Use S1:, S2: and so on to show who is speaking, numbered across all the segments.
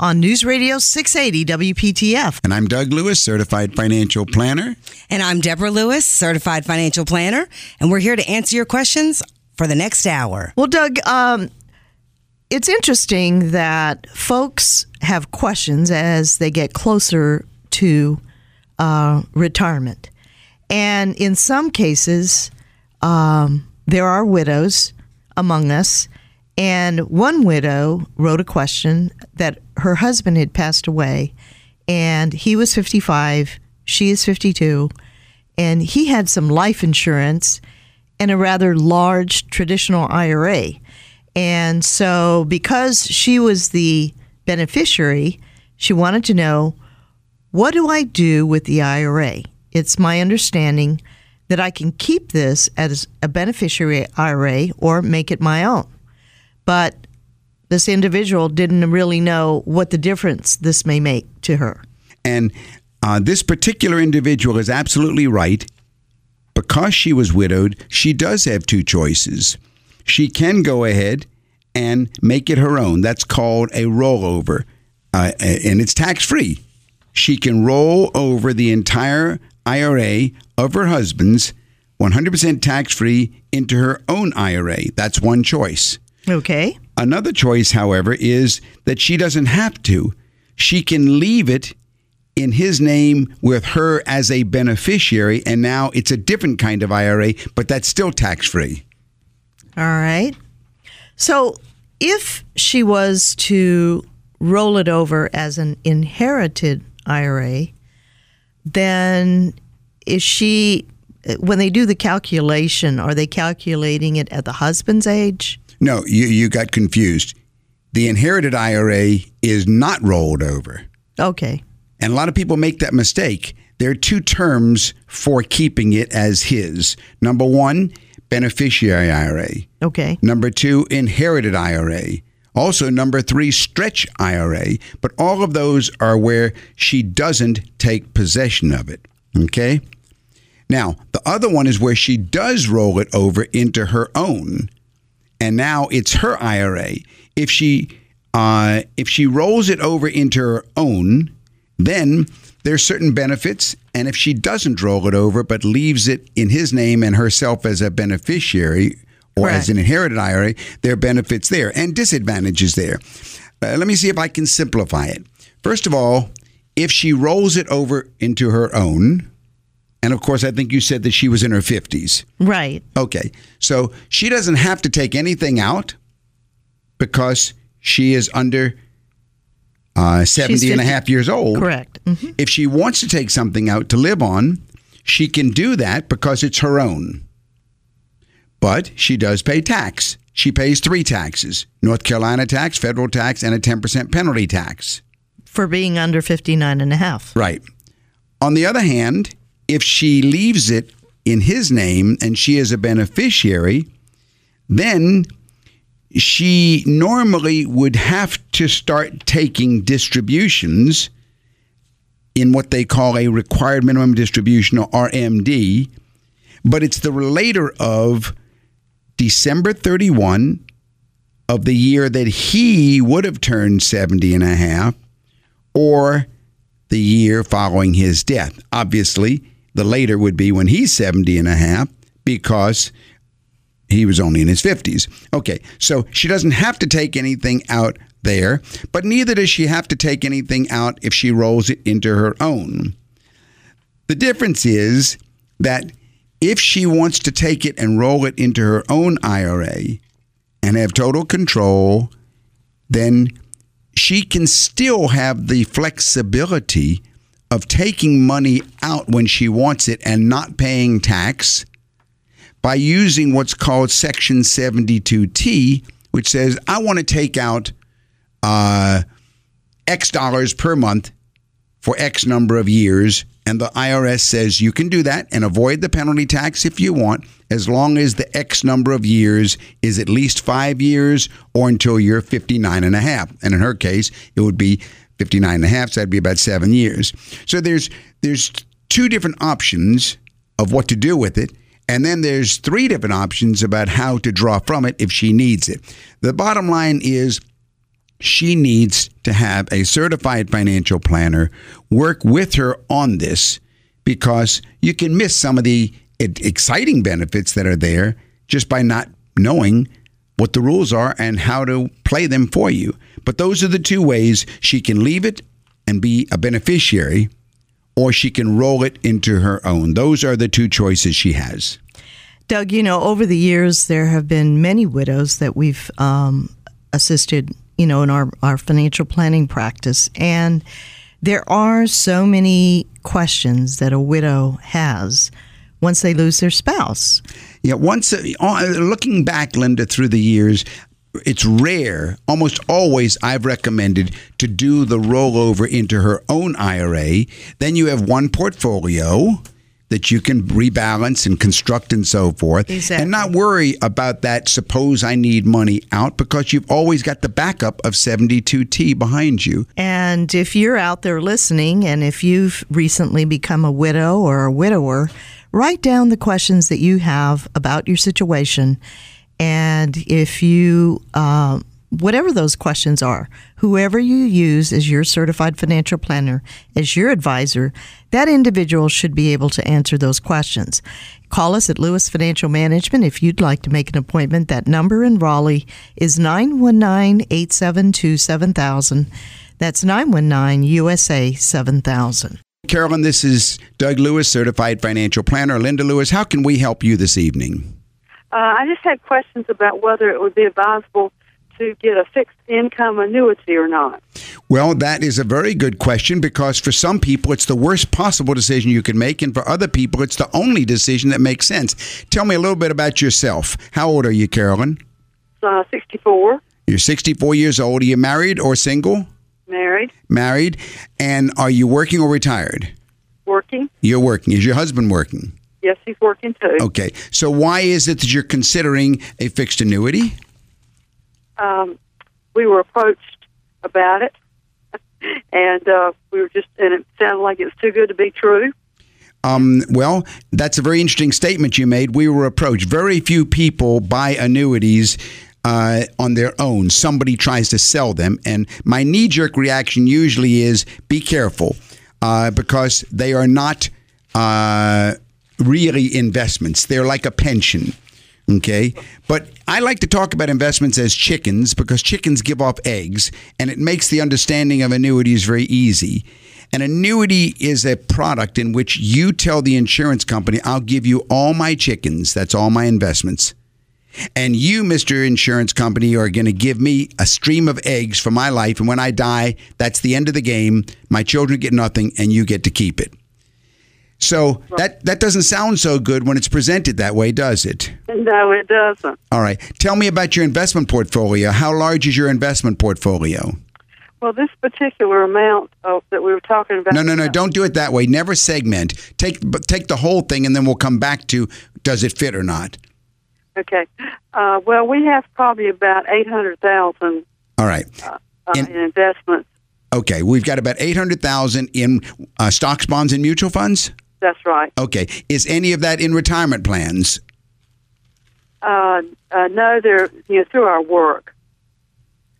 S1: on News Radio 680 WPTF.
S2: And I'm Doug Lewis, certified financial planner.
S3: And I'm Deborah Lewis, certified financial planner. And we're here to answer your questions for the next hour.
S1: Well, Doug, um, it's interesting that folks have questions as they get closer to uh, retirement. And in some cases, um, there are widows among us. And one widow wrote a question that her husband had passed away, and he was 55, she is 52, and he had some life insurance and a rather large traditional IRA. And so, because she was the beneficiary, she wanted to know what do I do with the IRA? It's my understanding that I can keep this as a beneficiary IRA or make it my own. But this individual didn't really know what the difference this may make to her.
S2: And uh, this particular individual is absolutely right. Because she was widowed, she does have two choices. She can go ahead and make it her own. That's called a rollover, uh, and it's tax free. She can roll over the entire IRA of her husband's 100% tax free into her own IRA. That's one choice.
S1: Okay.
S2: Another choice, however, is that she doesn't have to. She can leave it in his name with her as a beneficiary, and now it's a different kind of IRA, but that's still tax free.
S1: All right. So if she was to roll it over as an inherited IRA, then is she, when they do the calculation, are they calculating it at the husband's age?
S2: No, you, you got confused. The inherited IRA is not rolled over.
S1: Okay.
S2: And a lot of people make that mistake. There are two terms for keeping it as his. Number one, beneficiary IRA.
S1: Okay.
S2: Number two, inherited IRA. Also, number three, stretch IRA. But all of those are where she doesn't take possession of it. Okay? Now, the other one is where she does roll it over into her own and now it's her IRA. If she uh, if she rolls it over into her own, then there's certain benefits, and if she doesn't roll it over but leaves it in his name and herself as a beneficiary or as an inherited IRA, there are benefits there and disadvantages there. Uh, let me see if I can simplify it. First of all, if she rolls it over into her own, and of course, I think you said that she was in her 50s.
S1: Right.
S2: Okay. So she doesn't have to take anything out because she is under uh, 70 and a half years old.
S1: Correct. Mhm.
S2: If she wants to take something out to live on, she can do that because it's her own. But she does pay tax. She pays three taxes North Carolina tax, federal tax, and a 10% penalty tax.
S1: For being under 59 and a half.
S2: Right. On the other hand, if she leaves it in his name and she is a beneficiary, then she normally would have to start taking distributions in what they call a required minimum distribution or RMD, but it's the relator of December 31 of the year that he would have turned 70 and a half or the year following his death. Obviously, the later would be when he's 70 and a half because he was only in his 50s. Okay, so she doesn't have to take anything out there, but neither does she have to take anything out if she rolls it into her own. The difference is that if she wants to take it and roll it into her own IRA and have total control, then she can still have the flexibility of taking money out when she wants it and not paying tax by using what's called Section 72T, which says, I want to take out uh, X dollars per month for X number of years. And the IRS says you can do that and avoid the penalty tax if you want, as long as the X number of years is at least five years or until you're 59 and a half. And in her case, it would be 59 and a half, so that'd be about seven years. So there's there's two different options of what to do with it. And then there's three different options about how to draw from it if she needs it. The bottom line is she needs to have a certified financial planner work with her on this because you can miss some of the exciting benefits that are there just by not knowing what the rules are and how to play them for you. But those are the two ways she can leave it and be a beneficiary or she can roll it into her own. Those are the two choices she has.
S1: Doug, you know, over the years, there have been many widows that we've um, assisted you know, in our, our financial planning practice. And there are so many questions that a widow has once they lose their spouse.
S2: Yeah, once uh, uh, looking back, Linda, through the years, it's rare, almost always I've recommended to do the rollover into her own IRA. Then you have one portfolio that you can rebalance and construct and so forth
S1: exactly.
S2: and not worry about that suppose I need money out because you've always got the backup of 72T behind you.
S1: And if you're out there listening and if you've recently become a widow or a widower, write down the questions that you have about your situation and if you uh, whatever those questions are, whoever you use as your certified financial planner, as your advisor, that individual should be able to answer those questions. Call us at Lewis Financial Management if you'd like to make an appointment. That number in Raleigh is 919 872 7000. That's 919 USA 7000.
S2: Carolyn, this is Doug Lewis, certified financial planner. Linda Lewis, how can we help you this evening?
S4: Uh, I just had questions about whether it would be advisable to get a fixed income annuity or not?
S2: Well, that is a very good question because for some people it's the worst possible decision you can make, and for other people it's the only decision that makes sense. Tell me a little bit about yourself. How old are you, Carolyn?
S4: Uh, 64.
S2: You're 64 years old. Are you married or single?
S4: Married.
S2: Married. And are you working or retired?
S4: Working.
S2: You're working. Is your husband working?
S4: Yes, he's working too.
S2: Okay. So why is it that you're considering a fixed annuity?
S4: um, we were approached about it, and uh, we were just, and it sounded like it was too good to be true.
S2: Um, well, that's a very interesting statement you made. We were approached. Very few people buy annuities uh, on their own. Somebody tries to sell them. And my knee jerk reaction usually is be careful uh, because they are not uh, really investments, they're like a pension. Okay. But I like to talk about investments as chickens because chickens give off eggs and it makes the understanding of annuities very easy. An annuity is a product in which you tell the insurance company, I'll give you all my chickens. That's all my investments. And you, Mr. Insurance Company, are going to give me a stream of eggs for my life. And when I die, that's the end of the game. My children get nothing and you get to keep it. So that that doesn't sound so good when it's presented that way, does it?
S4: No, it doesn't.
S2: All right. Tell me about your investment portfolio. How large is your investment portfolio?
S4: Well, this particular amount of, that we were talking about.
S2: No, no, no. Don't do it that way. Never segment. Take take the whole thing, and then we'll come back to does it fit or not.
S4: Okay. Uh, well, we have probably about eight hundred thousand.
S2: All right.
S4: Uh, in, in investments.
S2: Okay, we've got about eight hundred thousand in uh, stocks, bonds, and mutual funds.
S4: That's right.
S2: Okay. Is any of that in retirement plans?
S4: Uh, uh, no, they're you know through our work.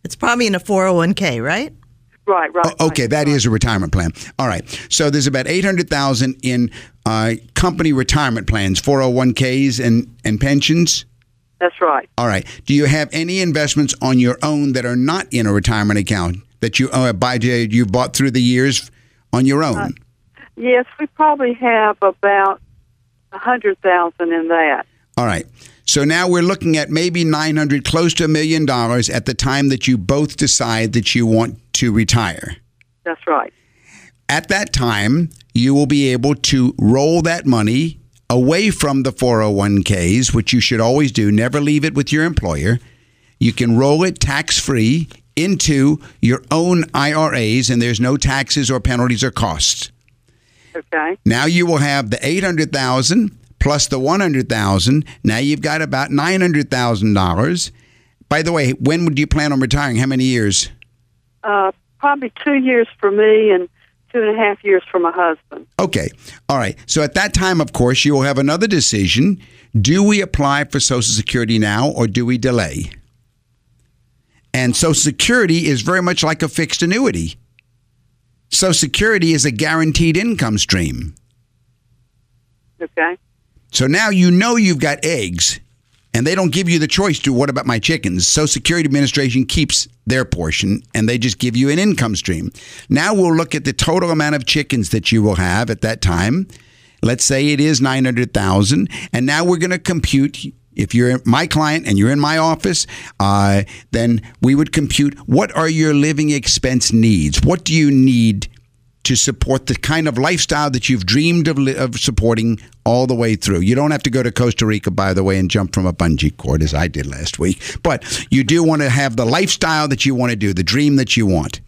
S1: It's probably in a 401k, right?
S4: Right, right.
S2: Oh, okay,
S4: right,
S2: that
S4: right.
S2: is a retirement plan. All right. So there's about 800,000 in uh, company retirement plans, 401ks and and pensions.
S4: That's right.
S2: All right. Do you have any investments on your own that are not in a retirement account that you uh, buy you bought through the years on your own?
S4: Yes, we probably have about a hundred thousand in that.
S2: All right. So now we're looking at maybe 900 close to a million dollars at the time that you both decide that you want to retire.
S4: That's right.
S2: At that time, you will be able to roll that money away from the 401ks, which you should always do. Never leave it with your employer. You can roll it tax free into your own IRAs, and there's no taxes or penalties or costs.
S4: Okay.
S2: Now you will have the 800,000 plus the 100,000. Now you've got about $900,000. By the way, when would you plan on retiring? How many years?
S4: Uh, probably two years for me and two and a half years for my husband.
S2: Okay. All right. So at that time, of course, you will have another decision. Do we apply for Social Security now or do we delay? And Social Security is very much like a fixed annuity. Social Security is a guaranteed income stream.
S4: Okay.
S2: So now you know you've got eggs, and they don't give you the choice to what about my chickens? Social Security Administration keeps their portion, and they just give you an income stream. Now we'll look at the total amount of chickens that you will have at that time. Let's say it is 900,000, and now we're going to compute if you're my client and you're in my office, uh, then we would compute what are your living expense needs? What do you need to support the kind of lifestyle that you've dreamed of, li- of supporting all the way through? You don't have to go to Costa Rica, by the way, and jump from a bungee cord as I did last week, but you do want to have the lifestyle that you want to do, the dream that you want.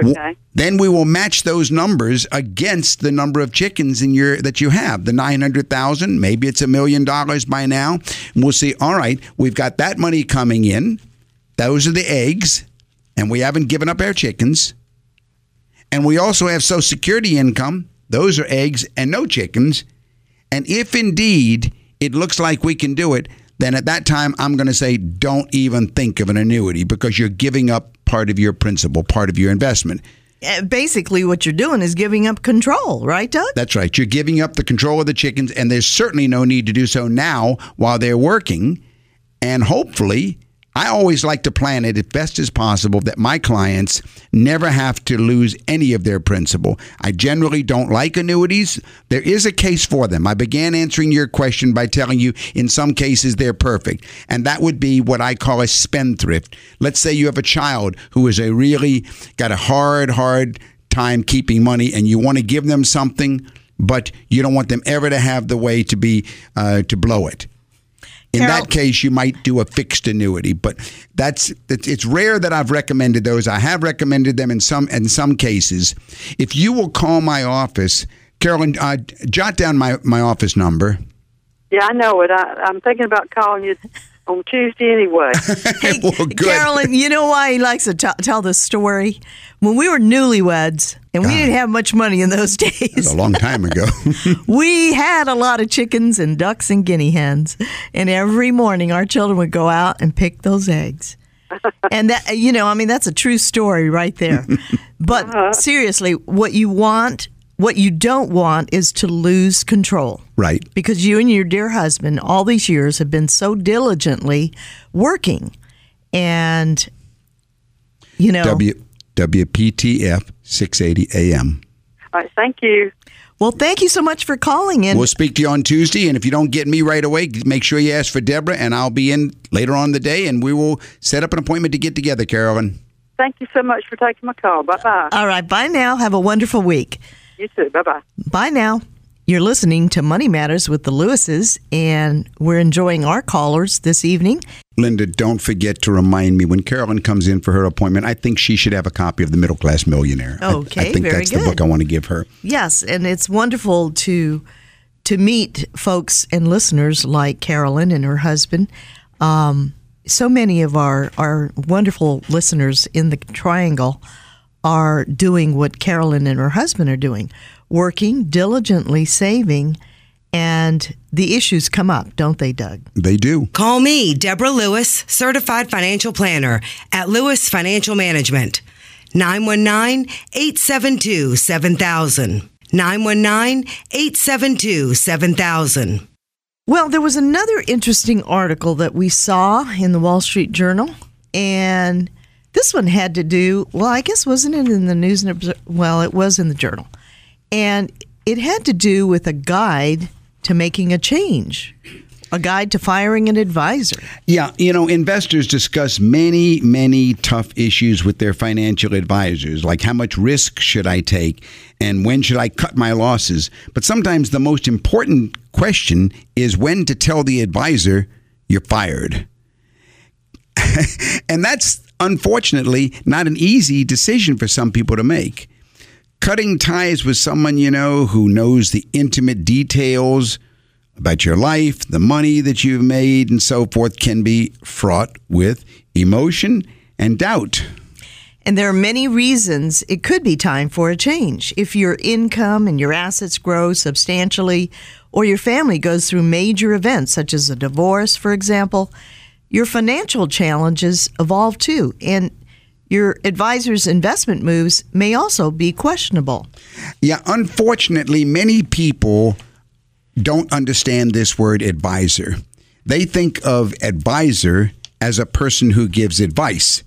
S2: W-
S4: Okay.
S2: Then we will match those numbers against the number of chickens in your that you have. The nine hundred thousand, maybe it's a million dollars by now. And we'll see. All right, we've got that money coming in. Those are the eggs, and we haven't given up our chickens. And we also have Social Security income. Those are eggs and no chickens. And if indeed it looks like we can do it, then at that time I'm going to say don't even think of an annuity because you're giving up part of your principal, part of your investment.
S1: Basically, what you're doing is giving up control, right, Doug?
S2: That's right. You're giving up the control of the chickens, and there's certainly no need to do so now while they're working. And hopefully, I always like to plan it as best as possible that my clients never have to lose any of their principal. I generally don't like annuities. There is a case for them. I began answering your question by telling you in some cases they're perfect, and that would be what I call a spendthrift. Let's say you have a child who is a really got a hard, hard time keeping money, and you want to give them something, but you don't want them ever to have the way to be uh, to blow it. In
S1: Carol-
S2: that case, you might do a fixed annuity, but that's it's it's rare that I've recommended those. I have recommended them in some in some cases. If you will call my office, Carolyn, uh, jot down my my office number.
S4: Yeah, I know it. I, I'm thinking about calling you on Tuesday anyway.
S1: Hey,
S2: Well, good.
S1: Carolyn, you know why he likes to t- tell this story? When we were newlyweds and we didn't have much money in those
S2: That's
S1: days,
S2: a long time ago.
S1: we had a lot of chickens and ducks and guinea hens. And every morning our children would go out and pick those eggs. And that, you know, I mean, that's a true story right there. But uh-huh. seriously, what you want, what you don't want is to lose control.
S2: right.
S1: because you and your dear husband all these years have been so diligently working and you know
S2: W WPTF 680 AM.
S4: All right, thank you.
S1: well thank you so much for calling in
S2: We'll speak to you on Tuesday, and if you don't get me right away, make sure you ask for Deborah, and I'll be in later on in the day, and we will set up an appointment to get together, Carolyn.
S4: Thank you so much for taking my call. Bye bye.
S1: all right bye now have a wonderful week
S4: You too. Bye bye.
S1: bye now you're listening to money matters with the lewises and we're enjoying our callers this evening
S2: Linda, don't forget to remind me when Carolyn comes in for her appointment. I think she should have a copy of The Middle Class Millionaire. Okay, I-
S1: I,
S2: think
S1: very
S2: that's the book I want to give her.
S1: Yes, and it's wonderful to to meet folks and listeners like Carolyn and her husband. Um, so many of our our wonderful listeners in the Triangle are doing what Carolyn and her husband are doing, working diligently, saving, and the issues come up, don't they, Doug?
S2: They do.
S3: Call me, Deborah Lewis, certified financial planner at Lewis Financial Management. 919 872 7000. 919 872 7000.
S1: Well, there was another interesting article that we saw in the Wall Street Journal, and this one had to do, well, I guess wasn't it in the News and Obser- well, it was in the Journal. And it had to do with a guide to making a change, a guide to firing an advisor.
S2: Yeah, you know, investors discuss many, many tough issues with their financial advisors, like how much risk should I take and when should I cut my losses. But sometimes the most important question is when to tell the advisor you're fired. and that's unfortunately not an easy decision for some people to make. Cutting ties with someone you know who knows the intimate details about your life, the money that you've made, and so forth can be fraught with emotion and doubt.
S1: And there are many reasons it could be time for a change. If your income and your assets grow substantially, or your family goes through major events such as a divorce, for example, your financial challenges evolve too. And your advisor's investment moves may also be questionable.
S2: Yeah, unfortunately, many people don't understand this word advisor. They think of advisor as a person who gives advice,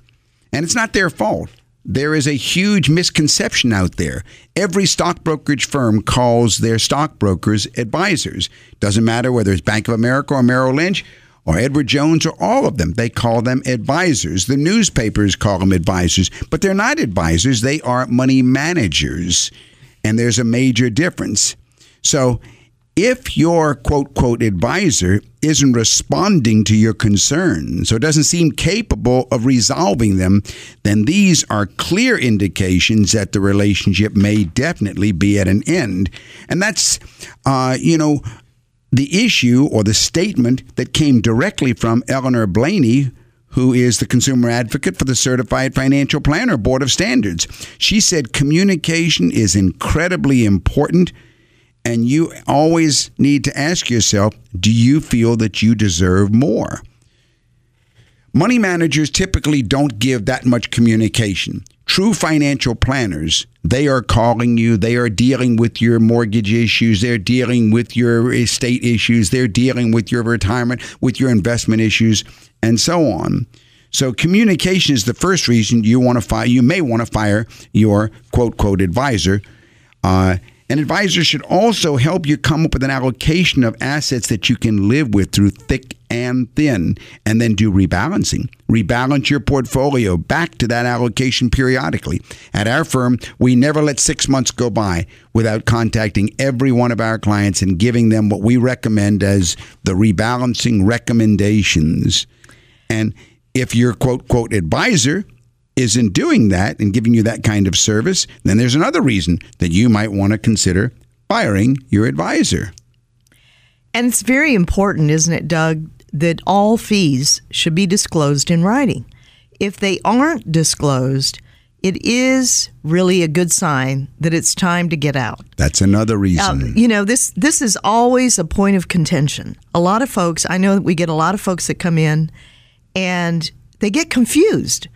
S2: and it's not their fault. There is a huge misconception out there. Every stock brokerage firm calls their stockbrokers advisors. Doesn't matter whether it's Bank of America or Merrill Lynch or Edward Jones or all of them. They call them advisors. The newspapers call them advisors, but they're not advisors. They are money managers. And there's a major difference. So if your quote, quote, advisor isn't responding to your concerns or doesn't seem capable of resolving them, then these are clear indications that the relationship may definitely be at an end. And that's, uh, you know, the issue or the statement that came directly from Eleanor Blayney, who is the consumer advocate for the Certified Financial Planner Board of Standards. She said communication is incredibly important and you always need to ask yourself do you feel that you deserve more? Money managers typically don't give that much communication. True financial planners, they are calling you, they are dealing with your mortgage issues, they're dealing with your estate issues, they're dealing with your retirement, with your investment issues, and so on. So communication is the first reason you want to fire. You may want to fire your quote quote advisor. Uh, an advisor should also help you come up with an allocation of assets that you can live with through thick and thin, and then do rebalancing. Rebalance your portfolio back to that allocation periodically. At our firm, we never let six months go by without contacting every one of our clients and giving them what we recommend as the rebalancing recommendations. And if your quote, quote, advisor isn't doing that and giving you that kind of service, then there's another reason that you might want to consider firing your advisor.
S1: And it's very important, isn't it, Doug, that all fees should be disclosed in writing. If they aren't disclosed, it is really a good sign that it's time to get out.
S2: That's another reason.
S1: Uh, you know, this this is always a point of contention. A lot of folks, I know that we get a lot of folks that come in and they get confused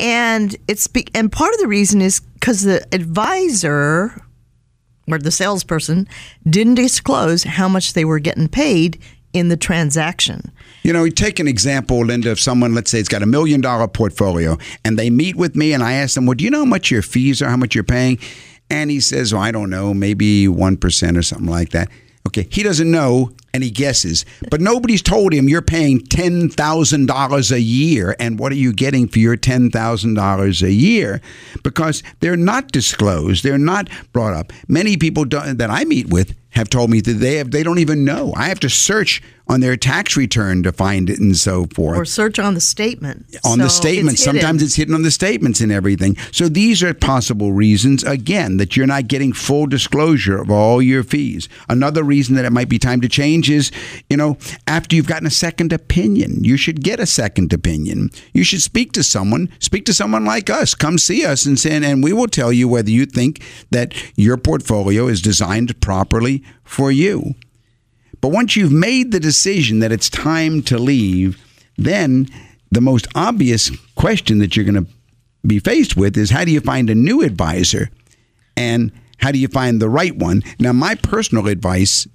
S1: and it's and part of the reason is because the advisor or the salesperson didn't disclose how much they were getting paid in the transaction.
S2: You know, take an example, Linda, of someone, let's say, it's got a million dollar portfolio, and they meet with me, and I ask them, Well, do you know how much your fees are, how much you're paying? And he says, Well, I don't know, maybe 1% or something like that. Okay, he doesn't know and he guesses, but nobody's told him you're paying $10,000 a year. And what are you getting for your $10,000 a year? Because they're not disclosed, they're not brought up. Many people that I meet with have told me that they have they don't even know. I have to search on their tax return to find it and so forth.
S1: Or search on the statement.
S2: On so the statement. It's Sometimes it's hidden on the statements and everything. So these are possible reasons, again, that you're not getting full disclosure of all your fees. Another reason that it might be time to change is, you know, after you've gotten a second opinion, you should get a second opinion. You should speak to someone, speak to someone like us. Come see us and say, and we will tell you whether you think that your portfolio is designed properly for you. But once you've made the decision that it's time to leave, then the most obvious question that you're going to be faced with is how do you find a new advisor and how do you find the right one? Now, my personal advice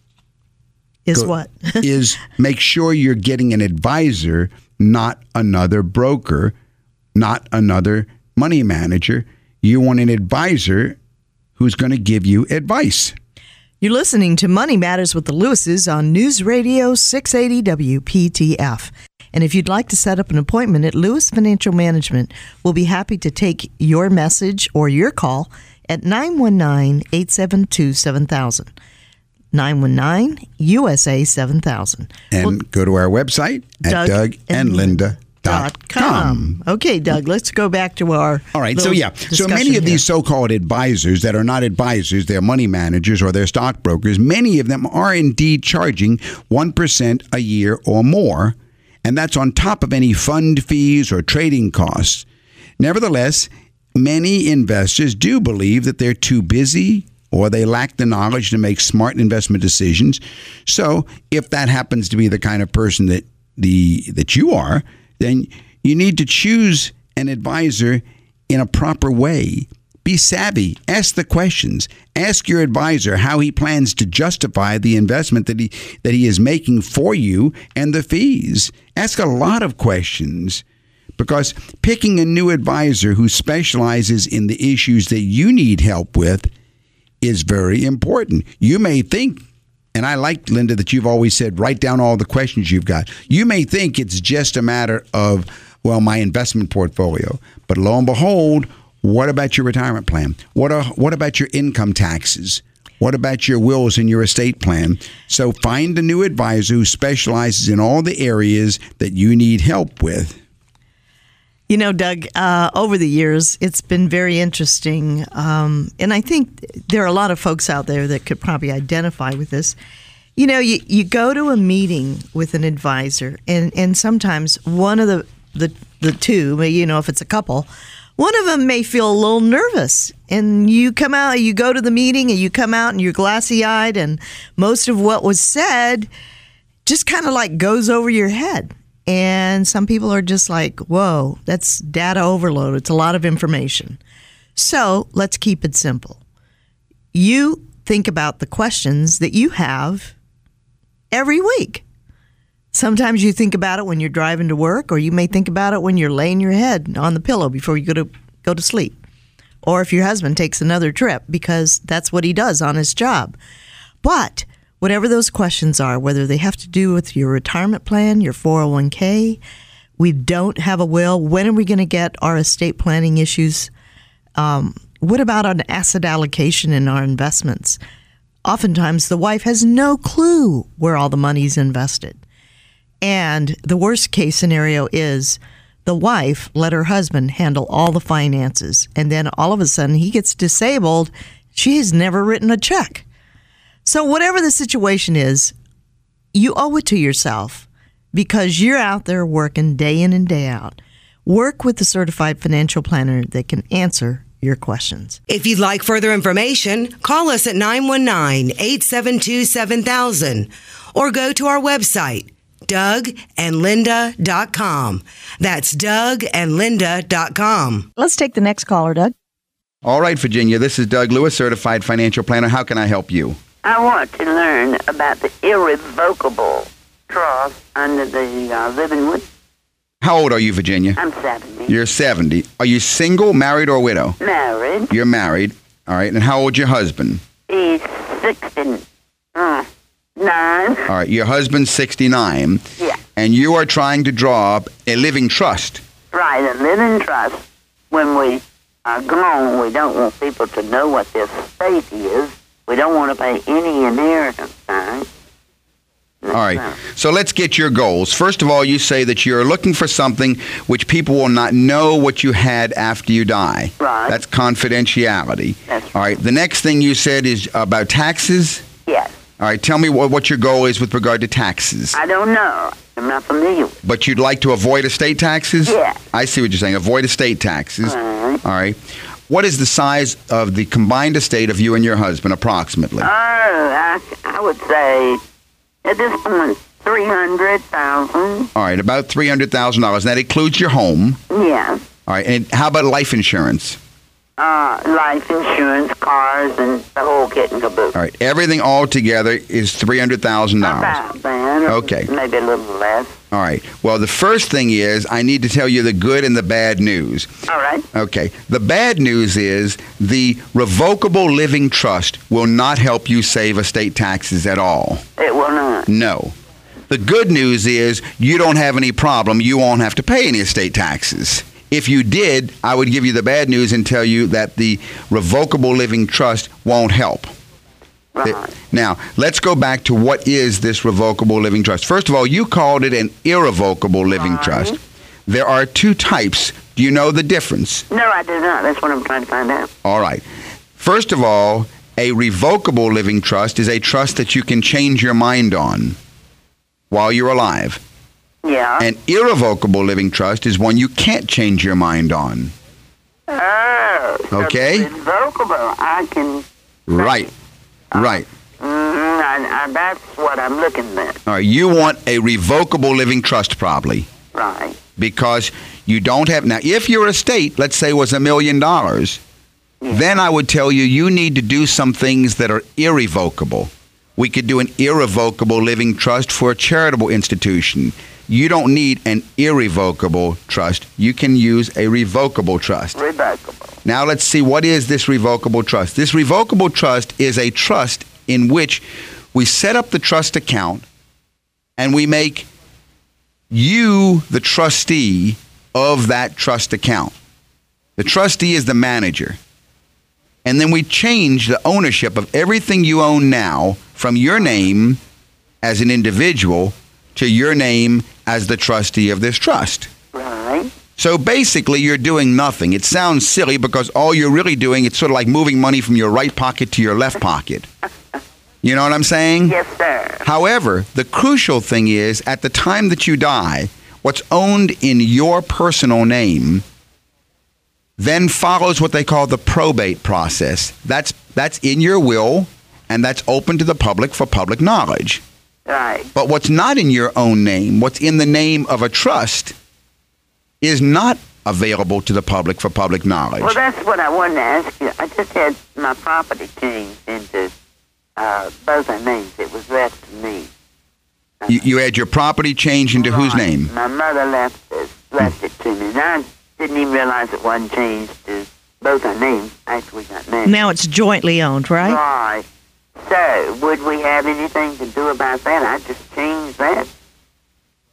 S1: is
S2: Go-
S1: what?
S2: is make sure you're getting an advisor, not another broker, not another money manager. You want an advisor who's going to give you advice.
S1: You're listening to Money Matters with the Lewises on News Radio 680 WPTF. And if you'd like to set up an appointment at Lewis Financial Management, we'll be happy to take your message or your call at 919 872 7000. 919 USA 7000.
S2: And go to our website at dougandlinda.com.
S1: Okay, Doug, let's go back to our.
S2: All right. So yeah. So many of these so-called advisors that are not advisors, they're money managers or they're stockbrokers. Many of them are indeed charging one percent a year or more, and that's on top of any fund fees or trading costs. Nevertheless, many investors do believe that they're too busy or they lack the knowledge to make smart investment decisions. So, if that happens to be the kind of person that the that you are, then you need to choose an advisor in a proper way. Be savvy. Ask the questions. Ask your advisor how he plans to justify the investment that he that he is making for you and the fees. Ask a lot of questions because picking a new advisor who specializes in the issues that you need help with is very important. You may think, and I like, Linda, that you've always said, write down all the questions you've got. You may think it's just a matter of, well, my investment portfolio. But lo and behold, what about your retirement plan? What, are, what about your income taxes? What about your wills and your estate plan? So find a new advisor who specializes in all the areas that you need help with.
S1: You know, Doug, uh, over the years, it's been very interesting. Um, and I think there are a lot of folks out there that could probably identify with this. You know, you, you go to a meeting with an advisor, and, and sometimes one of the, the, the two, you know, if it's a couple, one of them may feel a little nervous. And you come out, you go to the meeting, and you come out and you're glassy eyed, and most of what was said just kind of like goes over your head. And some people are just like, whoa, that's data overload. It's a lot of information. So let's keep it simple. You think about the questions that you have every week. Sometimes you think about it when you're driving to work, or you may think about it when you're laying your head on the pillow before you go to go to sleep. Or if your husband takes another trip because that's what he does on his job. But whatever those questions are, whether they have to do with your retirement plan, your 401k, we don't have a will. When are we going to get our estate planning issues? Um, what about an asset allocation in our investments? Oftentimes, the wife has no clue where all the money's invested. And the worst case scenario is the wife let her husband handle all the finances. And then all of a sudden he gets disabled. She has never written a check. So, whatever the situation is, you owe it to yourself because you're out there working day in and day out. Work with a certified financial planner that can answer your questions.
S3: If you'd like further information, call us at 919 872 7000 or go to our website, dougandlinda.com. That's dougandlinda.com.
S1: Let's take the next caller, Doug.
S2: All right, Virginia, this is Doug Lewis, certified financial planner. How can I help you?
S5: I want to learn about the irrevocable trust under the uh, living with.
S2: How old are you, Virginia?
S5: I'm 70.
S2: You're 70. Are you single, married, or widow?
S5: married.
S2: You're married. All right. And how old's your husband?
S5: He's 69. Uh, nine.
S2: All right. Your husband's 69.
S5: Yeah.
S2: And you are trying to draw up a living trust.
S5: Right, a living trust. When we are gone, we don't want people to know what their estate is. We don't want to pay any inheritance tax.
S2: All right. So let's get your goals. First of all, you say that you're looking for something which people will not know what you had after you die.
S5: Right.
S2: That's confidentiality.
S5: That's right.
S2: All right. The next thing you said is about taxes.
S5: Yes.
S2: All right. Tell me what, what your goal is with regard to taxes.
S5: I don't know. I'm not familiar with
S2: But you'd like to avoid estate taxes?
S5: Yes.
S2: I see what you're saying. Avoid estate taxes.
S5: Right.
S2: All right. What is the size of the combined estate of you and your husband, approximately?
S5: Oh, I, I would say at this point, 300000
S2: All right, about three hundred thousand dollars. That includes your home.
S5: Yeah.
S2: All right, and how about life insurance?
S5: Uh, life insurance, cars, and the whole kit and caboodle.
S2: All right. Everything all together is three hundred thousand dollars. Okay.
S5: Maybe a little less.
S2: All right. Well, the first thing is I need to tell you the good and the bad news.
S5: All right.
S2: Okay. The bad news is the revocable living trust will not help you save estate taxes at all.
S5: It will not.
S2: No. The good news is you don't have any problem. You won't have to pay any estate taxes. If you did, I would give you the bad news and tell you that the revocable living trust won't help.
S5: Right.
S2: Now, let's go back to what is this revocable living trust. First of all, you called it an irrevocable living
S5: Right.
S2: trust. There are two types. Do you know the difference?
S5: No, I do not. That's what I'm trying to find out.
S2: All right. First of all, a revocable living trust is a trust that you can change your mind on while you're alive.
S5: Yeah.
S2: An irrevocable living trust is one you can't change your mind on.
S5: oh.
S2: Okay.
S5: it's Revocable. I can.
S2: Right. Right.
S5: Mm, I, I, that's what I'm looking at.
S2: All right. You want a revocable living trust, probably,
S5: Right.
S2: because you don't have. Now, if your estate, let's say, was a million dollars, then I would tell you you need to do some things that are irrevocable. We could do an irrevocable living trust for a charitable institution. You don't need an irrevocable trust. You can use a revocable trust.
S5: Revocable.
S2: Now let's see what is this revocable trust. This revocable trust is a trust in which we set up the trust account and we make you the trustee of that trust account. The trustee is the manager. And then we change the ownership of everything you own now from your name as an individual to your name as the trustee of this trust.
S5: Right.
S2: So basically, you're doing nothing. It sounds silly because all you're really doing, it's sort of like moving money from your right pocket to your left pocket. You know what I'm saying?
S5: Yes, sir.
S2: However, the crucial thing is at the time that you die, what's owned in your personal name then follows what they call the probate process. That's that's in your will and that's open to the public for public knowledge.
S5: Right.
S2: But what's not in your own name, what's in the name of a trust, is not available to the public for public knowledge.
S5: Well, that's what I wanted to ask you. I just had my property changed into uh, both our names. It was left to me.
S2: You, you had your property changed into whose name?
S5: My mother left it, left it to me, and I didn't even realize it wasn't changed to both our names after we got married.
S1: Now it's jointly owned, right?
S5: Right. So, would we have anything to do about that? I just changed that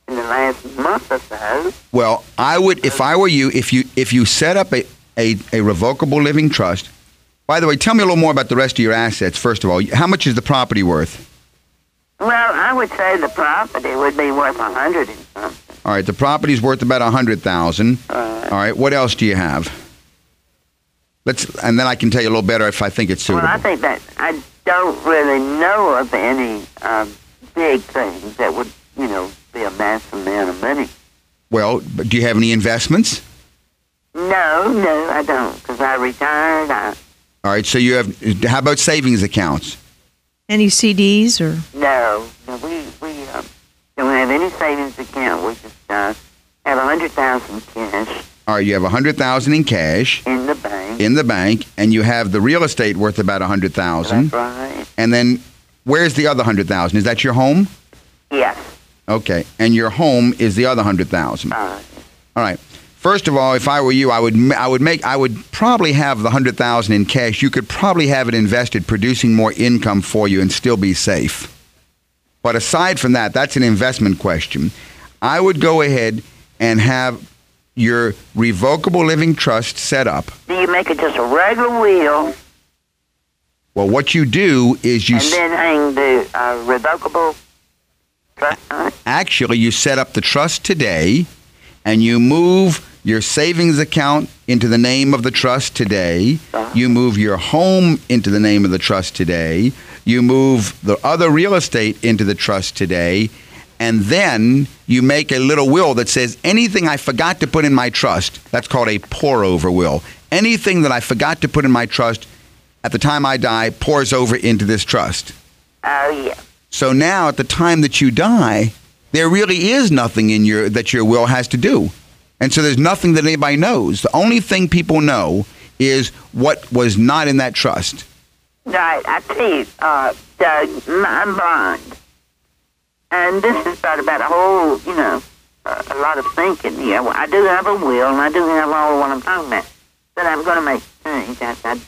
S5: in the last month or so.
S2: Well, I would, if I were you, if you if you set up a, a, a revocable living trust. By the way, tell me a little more about the rest of your assets. First of all, how much is the property worth?
S5: Well, I would say the property would be worth a hundred and something.
S2: All right, the property's worth about a hundred thousand.
S5: Uh,
S2: All right, what else do you have? Let's, and then I can tell you a little better if I think it's suitable. well.
S5: I think that I don't really know of any um, big things that would, you know, be a massive amount of money.
S2: Well, but do you have any investments?
S5: No, no, I don't, because I retired. I,
S2: All right, so you have. How about savings accounts?
S1: Any CDs or
S5: no, no, we we um, don't have any savings account. We just uh, have a hundred thousand cash
S2: All right, you have a hundred thousand in cash
S5: in the bank.
S2: in the bank, and you have the real estate worth about a hundred thousand.
S5: That's right.
S2: And then, where's the other hundred thousand? Is that your home?
S5: Yes.
S2: Okay, and your home is the other hundred thousand.
S5: Uh,
S2: All right. First of all, if I were you, I would I would make I would probably have the hundred thousand in cash. You could probably have it invested, producing more income for you, and still be safe. But aside from that, that's an investment question. I would go ahead and have your revocable living trust set up.
S5: do you make it just a regular wheel
S2: Well, what you do is you
S5: and then hang the uh, revocable trust
S2: actually you set up the trust today and you move your savings account into the name of the trust today.
S5: Uh-huh.
S2: you move your home into the name of the trust today. You move the other real estate into the trust today and then you make a little will that says anything i forgot to put in my trust that's called a pour over will anything that i forgot to put in my trust at the time i die pours over into this trust
S5: Oh, yeah.
S2: so now, at the time that you die, there really is nothing in your that your will has to do, and so there's nothing that anybody knows. The only thing people know is what was not in that trust.
S5: Right, I you, uh, Doug, I'm blind. And this is about, about a whole, you know, uh, a lot of thinking here. I do have a will, and I do have all what I'm talking about. But I'm going to make change. I, I,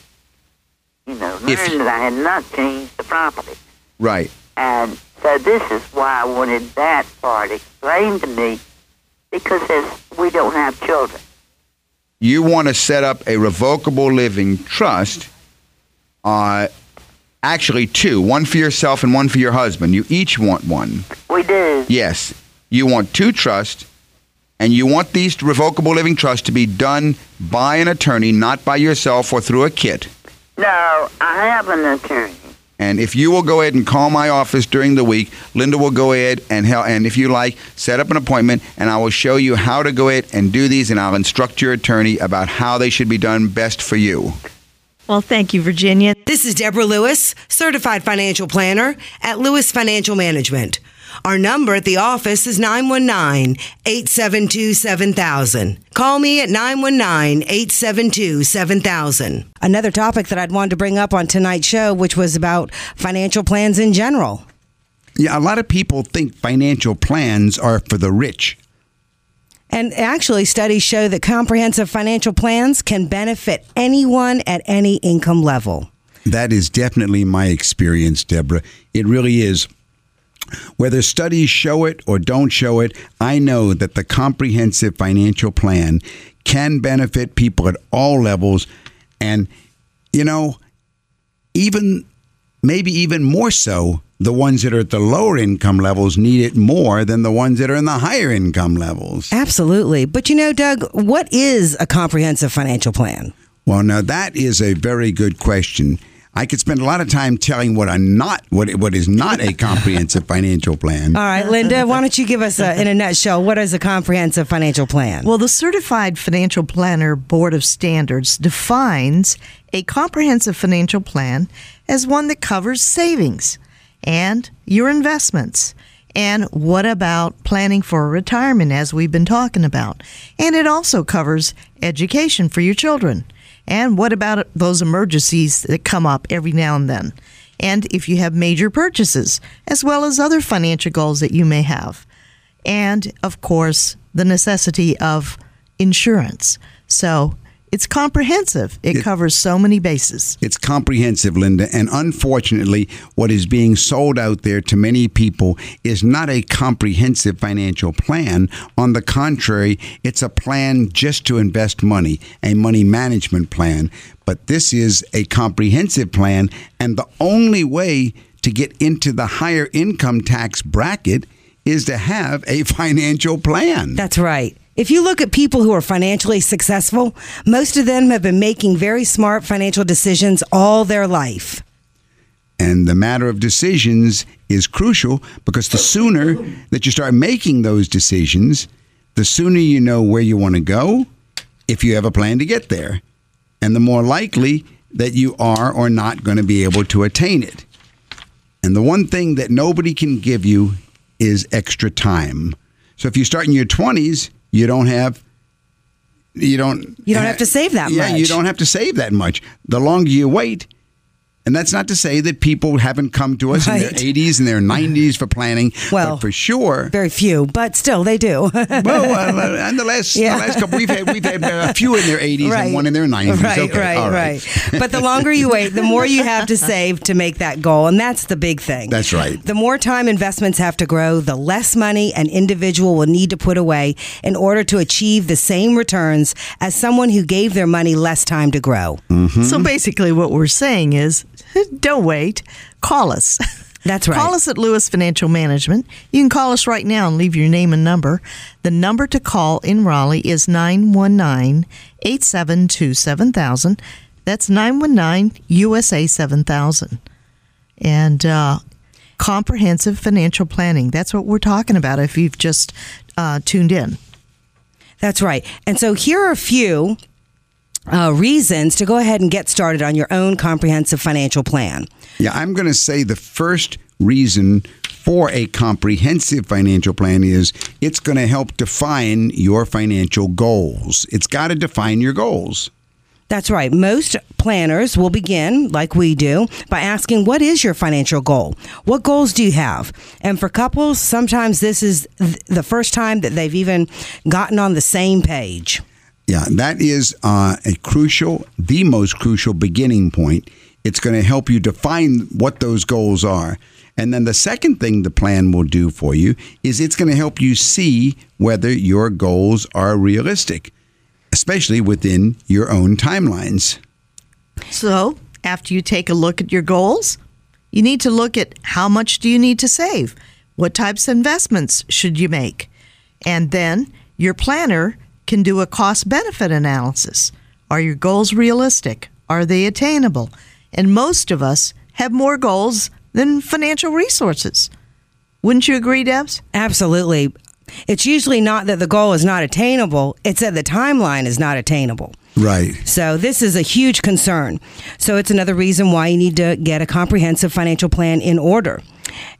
S5: you know, learned
S2: If-
S5: that I had not changed the property.
S2: Right.
S5: And so this is why I wanted that part explained to me, because as we don't have children.
S2: You want to set up a revocable living trust. Uh, actually, two. One for yourself and one for your husband. You each want one.
S5: We do.
S2: Yes. You want two trusts, and you want these revocable living trusts to be done by an attorney, not by yourself or through a kit.
S5: No, I have an attorney.
S2: And if you will go ahead and call my office during the week, Linda will go ahead and help. And if you like, set up an appointment, and I will show you how to go ahead and do these, and I'll instruct your attorney about how they should be done best for you.
S1: Well, thank you, Virginia.
S3: This is Deborah Lewis, certified financial planner at Lewis Financial Management. Our number at the office is 919 872 7000. Call me at 919 872 7000. Another topic that I'd wanted to bring up on tonight's show, which was about financial plans in general.
S2: Yeah, a lot of people think financial plans are for the rich.
S3: And actually, studies show that comprehensive financial plans can benefit anyone at any income level.
S2: That is definitely my experience, Deborah. It really is. Whether studies show it or don't show it, I know that the comprehensive financial plan can benefit people at all levels. And, you know, even maybe even more so, the ones that are at the lower income levels need it more than the ones that are in the higher income levels.
S3: Absolutely. But you know, Doug, what is a comprehensive financial plan?
S2: Well, now that is a very good question. I could spend a lot of time telling what a not what what is not a comprehensive financial plan.
S3: All right, Linda, why don't you give us, a, in a nutshell, what is a comprehensive financial plan?
S1: Well, the Certified Financial Planner Board of Standards defines a comprehensive financial plan as one that covers savings and your investments. And what about planning for retirement, as we've been talking about? And it also covers education for your children. And what about those emergencies that come up every now and then? And if you have major purchases, as well as other financial goals that you may have and of course the necessity of insurance. So it's comprehensive. It,
S2: It-
S1: covers so many bases.
S2: It's comprehensive, Linda, and unfortunately, what is being sold out there to many people is not a comprehensive financial plan. On the contrary, it's a plan just to invest money, a money management plan. But this is a comprehensive plan, and the only way to get into the higher income tax bracket is to have a financial plan.
S3: That's right. If you look at people who are financially successful, most of them have been making very smart financial decisions all their life.
S2: And the matter of decisions is crucial because the sooner that you start making those decisions, the sooner you know where you want to go if you have a plan to get there. And the more likely that you are or not going to be able to attain it. And the one thing that nobody can give you is extra time. So if you start in your 20s, you don't have you don't
S3: You don't have to save that much.
S2: yeah, you don't have to save that much. The longer you wait, and that's not to say that people haven't come to us in their 80s and their 90s for planning,
S3: Well,
S2: but for sure.
S3: Very few, but still they do.
S2: Well, uh, and the last,
S3: Yeah.
S2: the last couple, we've had we've had a few in their 80s and one in their 90s.
S3: Right,
S2: Okay,
S3: right,
S2: all
S3: right. but the longer you wait, the more you have to save to make that goal, and that's the big thing.
S2: That's right.
S3: The more time investments have to grow, the less money an individual will need to put away in order to achieve the same returns as someone who gave their money less time to grow.
S1: So basically, what we're saying is don't wait, call us.
S3: That's right.
S1: Call us at Lewis Financial Management. You can call us right now and leave your name and number. The number to call in Raleigh is 919 872 7000. That's 919 USA 7000. And uh, comprehensive financial planning. That's what we're talking about if you've just uh, tuned in.
S3: That's right. And so here are a few uh, reasons to go ahead and get started on your own comprehensive financial plan.
S2: Yeah, I'm going to say the first reason for a comprehensive financial plan is it's going to help define your financial goals. It's got to define your goals.
S3: That's right. Most planners will begin, like we do, by asking, What is your financial goal? What goals do you have? And for couples, sometimes this is th- the first time that they've even gotten on the same page.
S2: Yeah, that is uh, a crucial, the most crucial beginning point. It's going to help you define what those goals are. And then the second thing the plan will do for you is it's going to help you see whether your goals are realistic, especially within your own timelines.
S1: So, after you take a look at your goals, you need to look at how much do you need to save? What types of investments should you make? And then your planner can do a cost benefit analysis. Are your goals realistic? Are they attainable? And most of us have more goals than financial resources. Wouldn't you agree, Debs?
S3: Absolutely. It's usually not that the goal is not attainable, it's that the timeline is not attainable.
S2: Right.
S3: So, this is a huge concern. So, it's another reason why you need to get a comprehensive financial plan in order.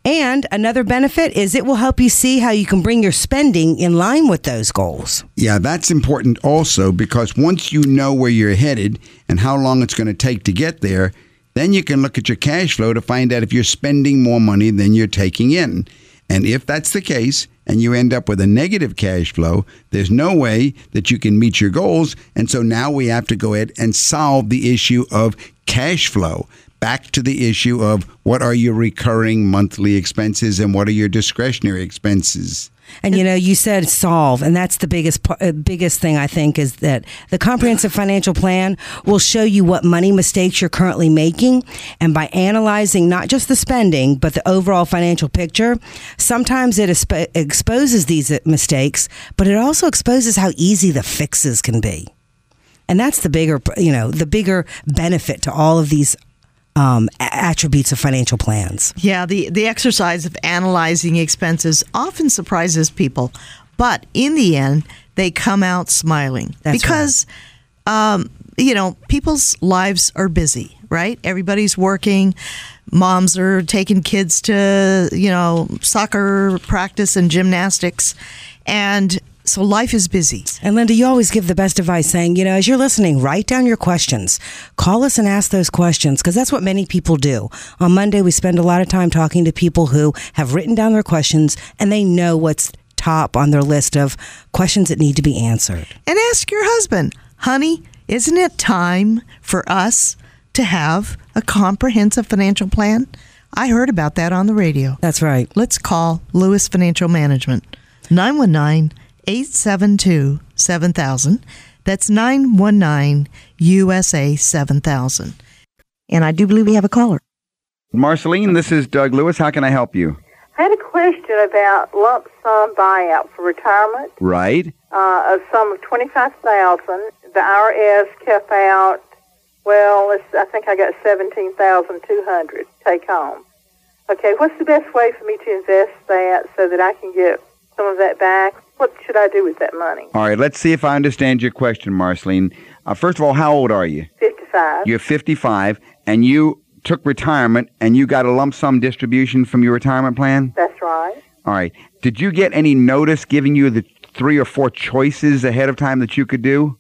S3: And another benefit is it will help you see how you can bring your spending in line with those goals.
S2: Yeah, that's important also because once you know where you're headed and how long it's going to take to get there, then you can look at your cash flow to find out if you're spending more money than you're taking in. And if that's the case, and you end up with a negative cash flow, there's no way that you can meet your goals. And so now we have to go ahead and solve the issue of cash flow back to the issue of what are your recurring monthly expenses and what are your discretionary expenses.
S3: And you know, you said solve, and that's the biggest uh, biggest thing I think is that the comprehensive financial plan will show you what money mistakes you're currently making, and by analyzing not just the spending but the overall financial picture, sometimes it exp- exposes these mistakes, but it also exposes how easy the fixes can be. And that's the bigger, you know, the bigger benefit to all of these um, attributes of financial plans.
S1: Yeah, the, the exercise of analyzing expenses often surprises people, but in the end, they come out smiling
S3: That's
S1: because, right. um, you know, people's lives are busy, right? Everybody's working. Moms are taking kids to, you know, soccer practice and gymnastics. And so life is busy.
S3: And Linda, you always give the best advice saying, you know, as you're listening, write down your questions. Call us and ask those questions because that's what many people do. On Monday, we spend a lot of time talking to people who have written down their questions and they know what's top on their list of questions that need to be answered.
S1: And ask your husband, honey, isn't it time for us to have a comprehensive financial plan? I heard about that on the radio.
S3: That's right.
S1: Let's call Lewis Financial Management. 919 872 7000. That's 919 USA 7000. And I do believe we have a caller.
S2: Marceline, this is Doug Lewis. How can I help you?
S6: I had a question about lump sum buyout for retirement.
S2: Right.
S6: Uh, a sum of twenty five thousand. The IRS kept out. Well, I think I got seventeen thousand two hundred take home. Okay, what's the best way for me to invest that so that I can get some of that back? What should I do with that money?
S2: All right, let's see if I understand your question, Marceline. Uh, first of all, how old are you?
S6: 55.
S2: You're 55, and you took retirement and you got a lump sum distribution from your retirement plan?
S6: That's right.
S2: All right. Did you get any notice giving you the three or four choices ahead of time that you could do?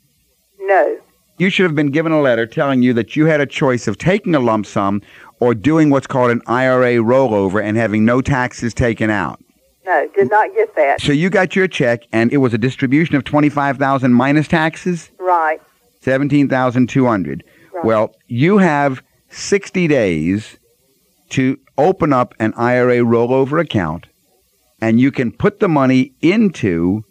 S6: No.
S2: You should have been given a letter telling you that you had a choice of taking a lump sum or doing what's called an IRA rollover and having no taxes taken out.
S6: No, did not get that.
S2: So you got your check, and it was a distribution of twenty-five thousand minus taxes.
S6: Right.
S2: Seventeen thousand two hundred.
S6: Right.
S2: Well, you have sixty days to open up an IRA rollover account, and you can put the money into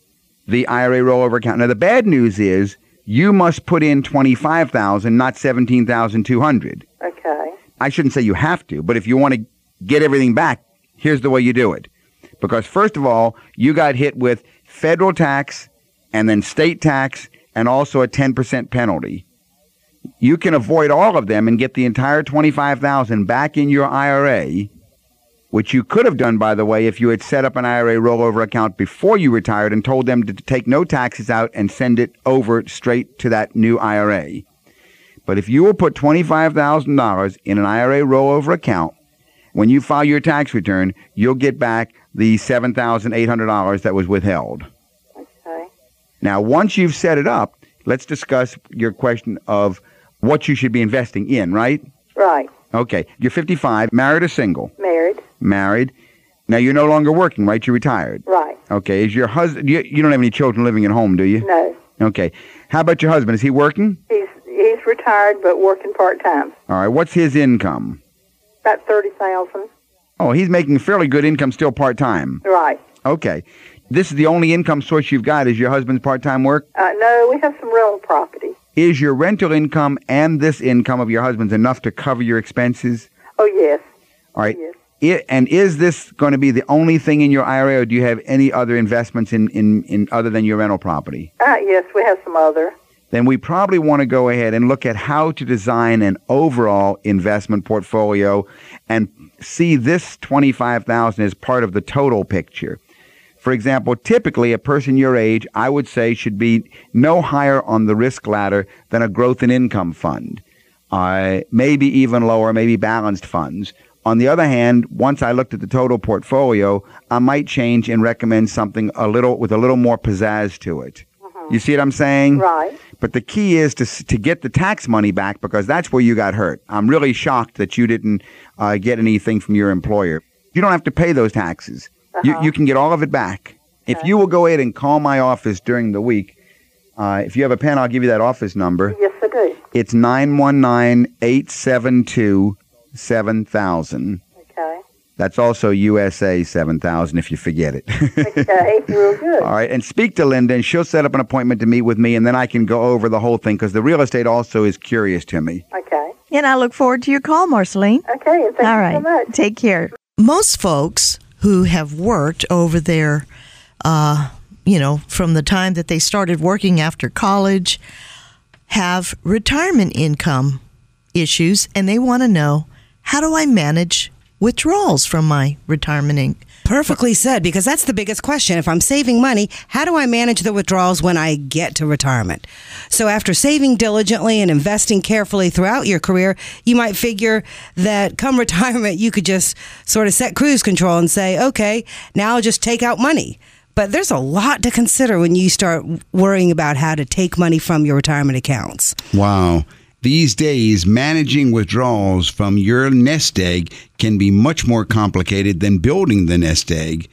S2: the IRA rollover account. Now, the bad news is you must put in twenty-five thousand, not seventeen thousand two hundred.
S6: Okay.
S2: I shouldn't say you have to, but if you want to get everything back, here's the way you do it. Because first of all, you got hit with federal tax and then state tax and also a 10% penalty. You can avoid all of them and get the entire 25,000 back in your IRA, which you could have done by the way if you had set up an IRA rollover account before you retired and told them to take no taxes out and send it over straight to that new IRA. But if you will put $25,000 in an IRA rollover account, when you file your tax return, you'll get back the $7,800 that was withheld.
S6: Okay.
S2: Now, once you've set it up, let's discuss your question of what you should be investing in, right?
S6: Right.
S2: Okay. You're 55, married or single?
S6: Married.
S2: Married. Now you're no longer working, right? You're retired.
S6: Right.
S2: Okay. Is your husband? You, you don't have any children living at home, do you?
S6: No.
S2: Okay. How about your husband? Is he working?
S6: He's he's retired but working part time.
S2: All right. What's his income?
S6: About thirty thousand.
S2: Oh, he's making fairly good income still part time.
S6: Right.
S2: Okay. This is the only income source you've got is your husband's part time work?
S6: Uh, no, we have some rental property.
S2: Is your rental income and this income of your husband's enough to cover your expenses?
S6: Oh yes.
S2: All right.
S6: Yes.
S2: I- and is this going to be the only thing in your IRA, or do you have any other investments in, in, in other than your rental property?
S6: Uh, yes, we have some other.
S2: Then we probably want to go ahead and look at how to design an overall investment portfolio and see this 25,000 as part of the total picture. For example, typically a person your age, I would say, should be no higher on the risk ladder than a growth and income fund. Uh, maybe even lower, maybe balanced funds. On the other hand, once I looked at the total portfolio, I might change and recommend something a little with a little more pizzazz to it. You see what I'm saying?
S6: Right.
S2: But the key is to to get the tax money back because that's where you got hurt. I'm really shocked that you didn't uh, get anything from your employer. You don't have to pay those taxes. You you can get all of it back if you will go ahead and call my office during the week. Uh, if you have a pen, I'll give you that office number.
S6: Yes, I do.
S2: It's 919-872-7000.
S6: Okay.
S2: That's also USA 7000 if you forget it.
S6: Okay. Real good.
S2: All right, and speak to Linda, and she'll set up an appointment to meet with me, and then I can go over the whole thing because the real estate also is curious to me.
S6: Okay.
S7: And I look forward to your call, Marceline.
S6: Okay. And thank
S7: All
S6: you
S7: right.
S6: so much.
S7: Take care.
S1: most folks who have worked over their, uh, you know, from the time that they started working after college, have retirement income issues, and they want to know how do I manage withdrawals from my retirement income.
S3: Perfectly said, because that's the biggest question. If I'm saving money, how do I manage the withdrawals when I get to retirement? So, after saving diligently and investing carefully throughout your career, you might figure that come retirement, you could just sort of set cruise control and say, okay, now I'll just take out money. But there's a lot to consider when you start worrying about how to take money from your retirement accounts.
S2: Wow. These days, managing withdrawals from your nest egg can be much more complicated than building the nest egg.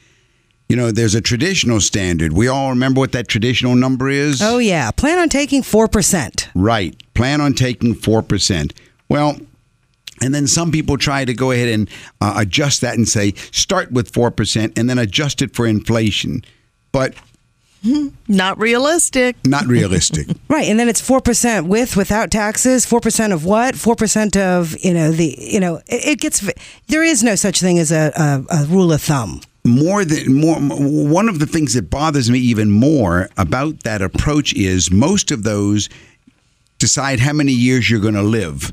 S2: You know, there's a traditional standard. We all remember what that traditional number is?
S3: Oh, yeah. Plan on taking 4%.
S2: Right. Plan on taking 4%. Well, and then some people try to go ahead and uh, adjust that and say, start with 4% and then adjust it for inflation. But
S1: Not realistic.
S2: not realistic.
S3: Right, and then it's four percent with without taxes. Four percent of what? Four percent of you know the you know it, it gets. There is no such thing as a, a, a rule of thumb.
S2: more than more one of the things that bothers me even more about that approach is most of those decide how many years you're going to live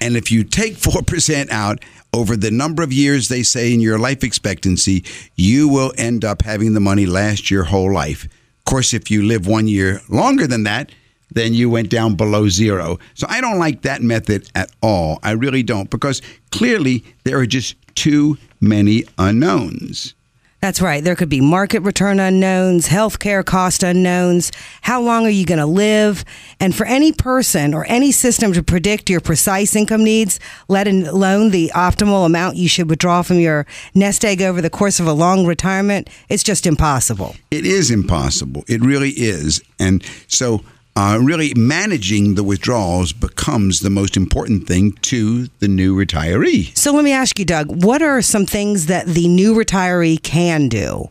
S2: and if you take 4% out over the number of years they say in your life expectancy you will end up having the money last your whole life course if you live one year longer than that then you went down below zero. So I don't like that method at all. I really don't because clearly there are just too many unknowns.
S3: That's right. There could be market return unknowns, healthcare cost unknowns. How long are you going to live? And for any person or any system to predict your precise income needs, let alone the optimal amount you should withdraw from your nest egg over the course of a long retirement, it's just impossible.
S2: It is impossible. It really is. And so, uh, really, managing the withdrawals becomes the most important thing to the new retiree.
S3: So let me ask you, Doug, what are some things that the new retiree can do?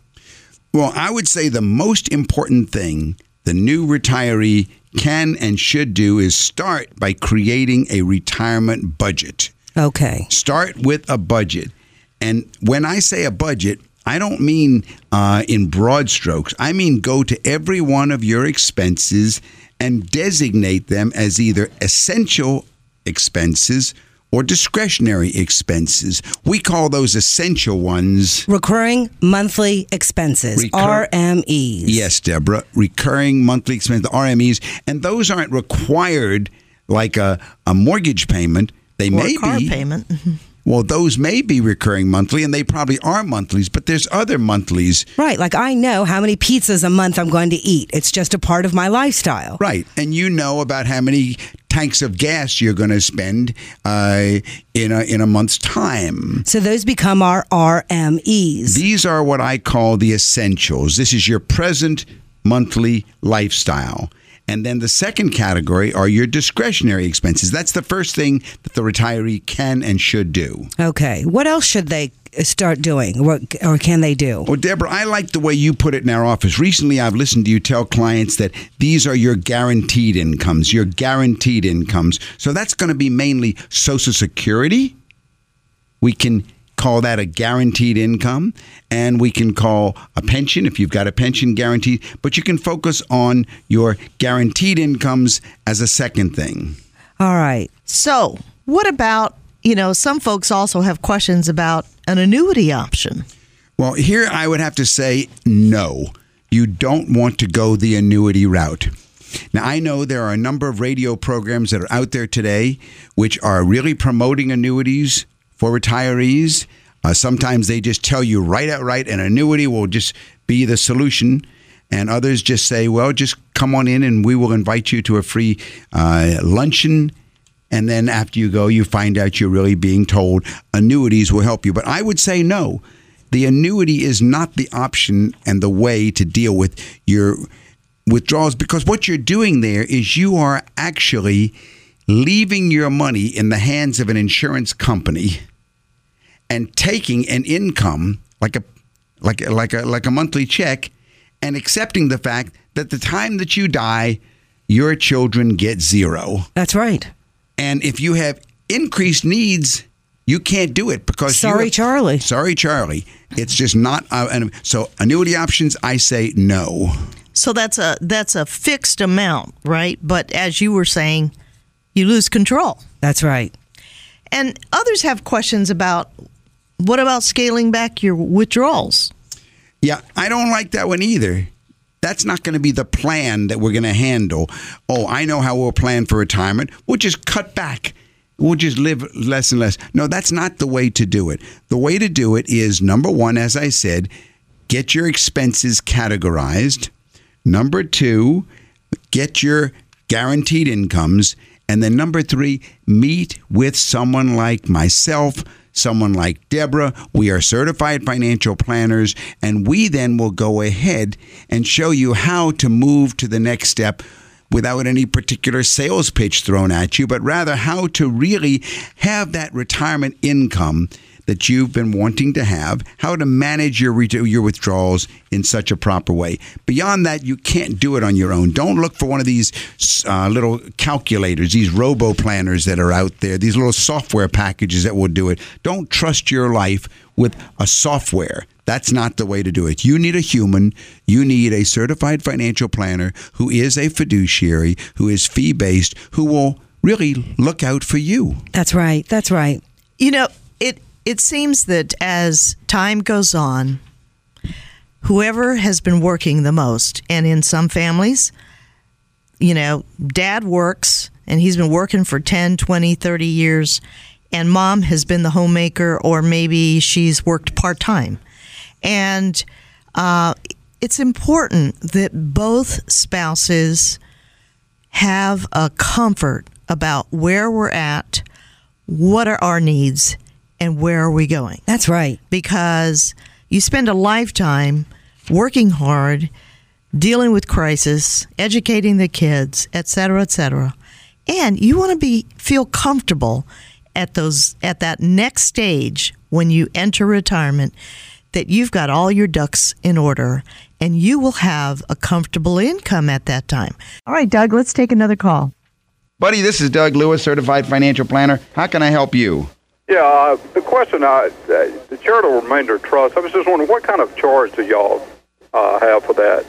S2: Well, I would say the most important thing the new retiree can and should do is start by creating a retirement budget.
S3: Okay.
S2: Start with a budget. And when I say a budget, I don't mean uh, in broad strokes. I mean go to every one of your expenses and designate them as either essential expenses or discretionary expenses. We call those essential ones.
S3: Recurring monthly expenses,
S2: Recur-
S3: RMEs.
S2: Yes, Deborah, recurring monthly expenses, the RMEs, and those aren't required like a, a mortgage payment. They
S1: Or
S2: may
S1: a car
S2: be
S1: payment.
S2: Well, those may be recurring monthly, and they probably are monthlies, but there's other monthlies.
S3: Right. Like I know how many pizzas a month I'm going to eat. It's just a part of my lifestyle.
S2: Right. And you know about how many tanks of gas you're going to spend uh, in, a, in a month's time.
S3: So those become our RMEs.
S2: These are what I call the essentials. This is your present monthly lifestyle. And then the second category are your discretionary expenses. That's the first thing that the retiree can and should do.
S3: Okay. What else should they start doing? What, or can they do?
S2: Well, Deborah, I like the way you put it in our office. Recently, I've listened to you tell clients that these are your guaranteed incomes, your guaranteed incomes. So that's going to be mainly Social Security. We can call that a guaranteed income and we can call a pension if you've got a pension guaranteed but you can focus on your guaranteed incomes as a second thing
S3: All right.
S1: So, what about, you know, some folks also have questions about an annuity option.
S2: well here i would have to say no you don't want to go the annuity route now i know there are a number of radio programs that are out there today which are really promoting annuities for retirees uh, sometimes they just tell you right outright an annuity will just be the solution. And others just say well just come on in and we will invite you to a free uh, luncheon. And then after you go you find out you're really being told annuities will help you. But i would say no. The annuity is not the option and the way to deal with your withdrawals because what you're doing there is you are actually leaving your money in the hands of an insurance company and taking an income like a like like a like a monthly check and accepting the fact that the time that you die your children get zero
S3: That's right.
S2: and if you have increased needs you can't do it because you
S3: Sorry,
S2: have-
S3: Charlie.
S2: sorry charlie it's just not uh, and so annuity options i say no
S1: So that's a that's a fixed amount, right? But as you were saying, you lose control.
S3: That's right.
S1: And others have questions about what about scaling back your withdrawals?
S2: Yeah, I don't like that one either. That's not going to be the plan that we're going to handle. Oh, I know how we'll plan for retirement. We'll just cut back. We'll just live less and less. No, that's not the way to do it. The way to do it is number one, as I said, get your expenses categorized. Number two, get your guaranteed incomes. And then number three, meet with someone like myself, someone like Deborah. We are certified financial planners, and we then will go ahead and show you how to move to the next step without any particular sales pitch thrown at you, but rather how to really have that retirement income that you've been wanting to have, how to manage your your withdrawals in such a proper way. Beyond that, you can't do it on your own. Don't look for one of these uh, little calculators, these robo planners that are out there, these little software packages that will do it. Don't trust your life with a software. That's not the way to do it. You need a human. You need a certified financial planner who is a fiduciary, who is fee based, who will really look out for you.
S3: That's right. That's right.
S1: You know, it seems that as time goes on, whoever has been working the most, and in some families, you know, dad works and he's been working for 10, 20, 30 years, and mom has been the homemaker, or maybe she's worked part time. And uh, it's important that both spouses have a comfort about where we're at, what are our needs, and where are we going.
S3: That's right.
S1: Because you spend a lifetime working hard, dealing with crisis, educating the kids, et cetera, et cetera. And you want to be feel comfortable at those at that next stage when you enter retirement that you've got all your ducks in order and you will have a comfortable income at that time.
S7: All right, Doug, let's take another call.
S2: Buddy, this is Doug Lewis, certified financial planner. How can I help you?
S8: Yeah, uh, the question, uh, uh, the charitable remainder trust, I was just wondering what kind of charge do y'all uh, have for that?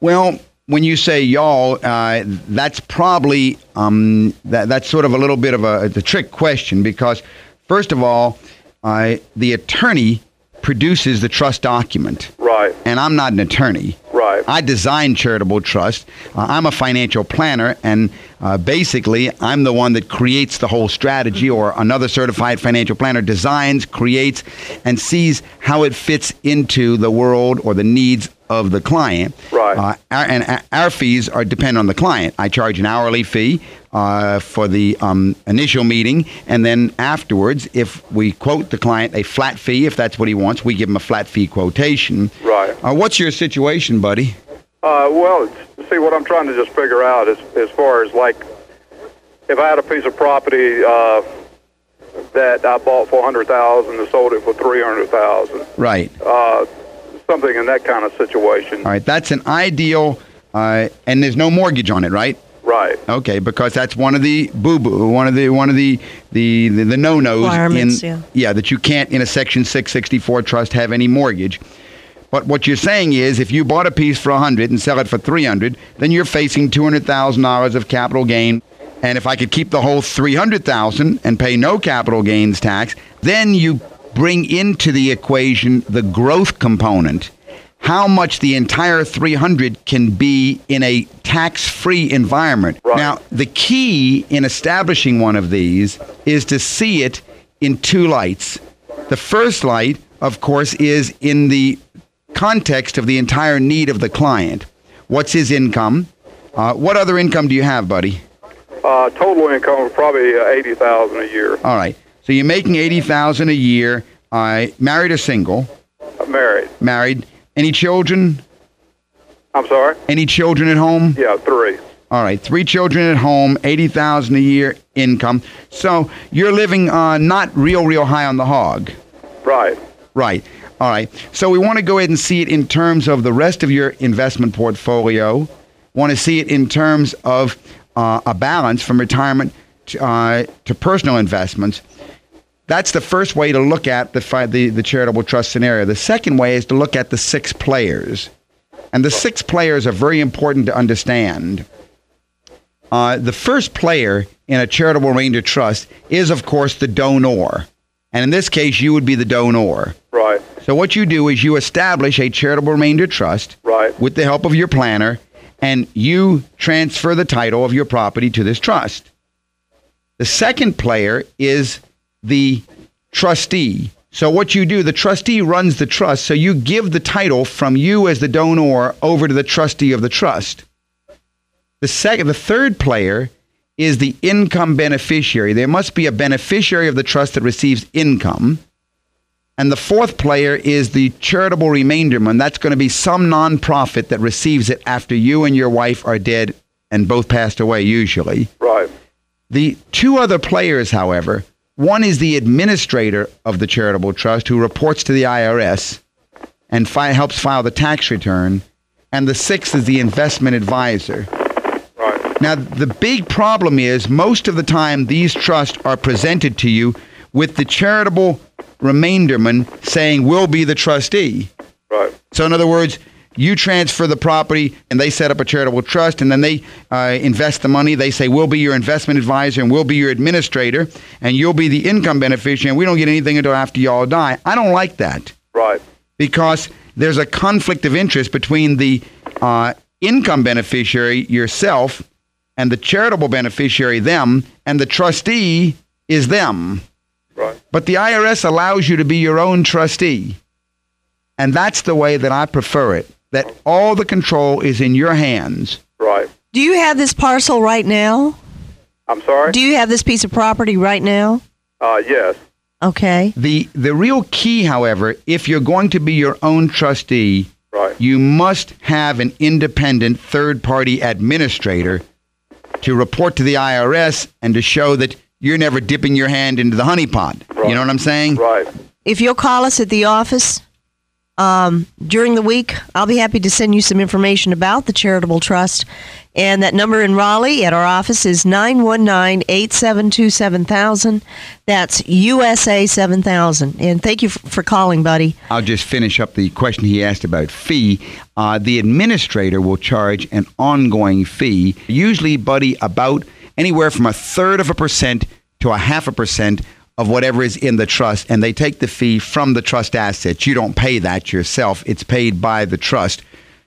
S2: Well, when you say y'all, uh, that's probably um, that, that's sort of a little bit of a, the trick question because, first of all, uh, the attorney produces the trust document,
S8: Right,
S2: and I'm not an attorney.
S8: right.
S2: I design charitable trust. Uh, I'm a financial planner, and Uh, basically, I'm the one that creates the whole strategy, or another certified financial planner designs, creates, and sees how it fits into the world or the needs of the client.
S8: Right.
S2: Uh, our, and our- our fees are depend on the client. I charge an hourly fee uh, for the um, initial meeting, and then afterwards, if we quote the client a flat fee, if that's what he wants, we give him a flat fee quotation.
S8: Right.
S2: Uh, what's your situation, buddy?
S8: Uh, well, see, what I'm trying to just figure out is as far as like, if I had a piece of property uh, that I bought for 100000 and sold it for 300000
S2: Right.
S8: uh, something in that kind of situation.
S2: All right. That's an ideal, uh, and there's no mortgage on it, right?
S8: Right.
S2: Okay, because that's one of the boo boo, one of the one of the the the, the no nos in
S1: Requirements, yeah.
S2: that you can't in a Section 664 trust have any mortgage. But what you're saying is, if you bought a piece for 100 and sell it for 300, then you're facing $200,000 of capital gain. And if I could keep the whole 300,000 and pay no capital gains tax, then you bring into the equation the growth component. How much the entire 300 can be in a tax-free environment.
S8: Right.
S2: Now, the key in establishing one of these is to see it in two lights. The first light, of course, is in the context of the entire need of the client. What's his income? Uh, what other income do you have, buddy?
S8: Uh, total income of probably uh, 80000 a year.
S2: All right. So you're making eighty thousand a year. I married or single?
S8: I'm married.
S2: Married. Any children?
S8: I'm sorry?
S2: Any children at home?
S8: Yeah, three.
S2: All right, three children at home, eighty thousand a year income. So you're living uh, not real, real high on the hog.
S8: Right.
S2: Right. All right. So we want to go ahead and see it in terms of the rest of your investment portfolio. Want to see it in terms of uh, a balance from retirement to, uh, to personal investments. That's the first way to look at the, fi- the the charitable trust scenario. The second way is to look at the six players, and the six players are very important to understand. Uh, the first player in a charitable remainder trust is, of course, the donor. And in this case, you would be the donor.
S8: Right.
S2: So what you do is you establish a charitable remainder trust
S8: Right.
S2: with the help of your planner, and you transfer the title of your property to this trust. The second player is the trustee. So what you do, the trustee runs the trust, so you give the title from you as the donor over to the trustee of the trust. The second, the third player is the income beneficiary. There must be a beneficiary of the trust that receives income. And the fourth player is the charitable remainder remainderman. That's going to be some nonprofit that receives it after you and your wife are dead and both passed away, usually.
S8: Right.
S2: The two other players, however, one is the administrator of the charitable trust who reports to the IRS and fi- helps file the tax return, and the sixth is the investment advisor.
S8: Right.
S2: Now, the big problem is most of the time these trusts are presented to you with the charitable remainderman saying, We'll be the trustee.
S8: Right.
S2: So, in other words, you transfer the property and they set up a charitable trust and then they uh, invest the money. They say, We'll be your investment advisor and we'll be your administrator and you'll be the income beneficiary and we don't get anything until after y'all die. I don't like that
S8: Right.
S2: because there's a conflict of interest between the uh, income beneficiary, yourself, and the charitable beneficiary, them, and the trustee is them.
S8: Right.
S2: But the IRS allows you to be your own trustee. And that's the way that I prefer it, that all the control is in your hands.
S8: Right.
S1: Do you have this parcel right now?
S8: I'm sorry?
S1: Do you have this piece of property right now?
S8: Uh, yes.
S1: Okay.
S2: The, the real key, however, if you're going to be your own trustee,
S8: Right.
S2: you must have an independent third party administrator to report to the IRS and to show that you're never dipping your hand into the honey honeypot. You know what I'm saying?
S8: Right.
S1: If you'll call us at the office um, during the week, I'll be happy to send you some information about the charitable trust. And that number in Raleigh at our office is 919 872 7000. That's USA 7000. And thank you f- for calling, buddy.
S2: I'll just finish up the question he asked about fee. Uh, the administrator will charge an ongoing fee, usually, buddy, about anywhere from a third of a percent to a half a percent of whatever is in the trust, and they take the fee from the trust assets. You don't pay that yourself, it's paid by the trust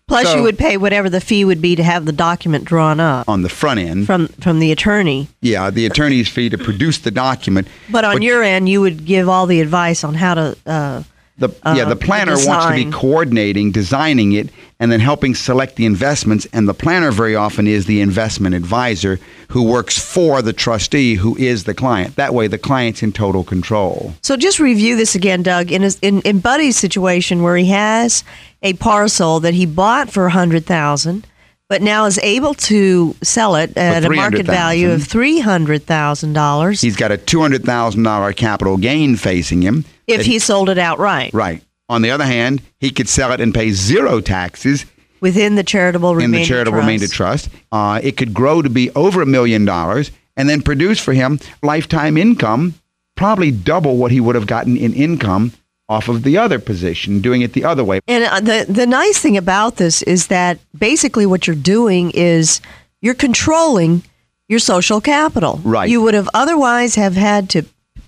S1: Plus,
S2: So-
S1: you would pay whatever the fee would be to have the document drawn up
S2: on the front end.
S1: from from the attorney.
S2: yeah, the attorney's fee to produce the document.
S1: But on your end, you would give all the advice on how to. Uh,
S2: The, yeah,
S1: uh,
S2: the planner wants to be coordinating, designing it, and then helping select the investments. And the planner very often is the investment advisor who works for the trustee, who is the client. That way, the client's in total control.
S1: so just review this again, Doug. In his, in in Buddy's situation, where he has a parcel that he bought for a hundred thousand, but now is able to sell it at a market value of three hundred thousand dollars
S2: He's got a two hundred thousand dollar capital gain facing him.
S1: if he sold it outright
S2: right. On the other hand, he could sell it and pay zero taxes
S1: within the charitable remainder in
S2: the charitable
S1: trust.
S2: remainder trust. Uh, it could grow to be over a million dollars and then produce for him lifetime income, probably double what he would have gotten in income off of the other position, doing it the other way.
S1: And uh, the the nice thing about this is that basically what you're doing is you're controlling your social capital.
S2: Right.
S1: You would have otherwise have had to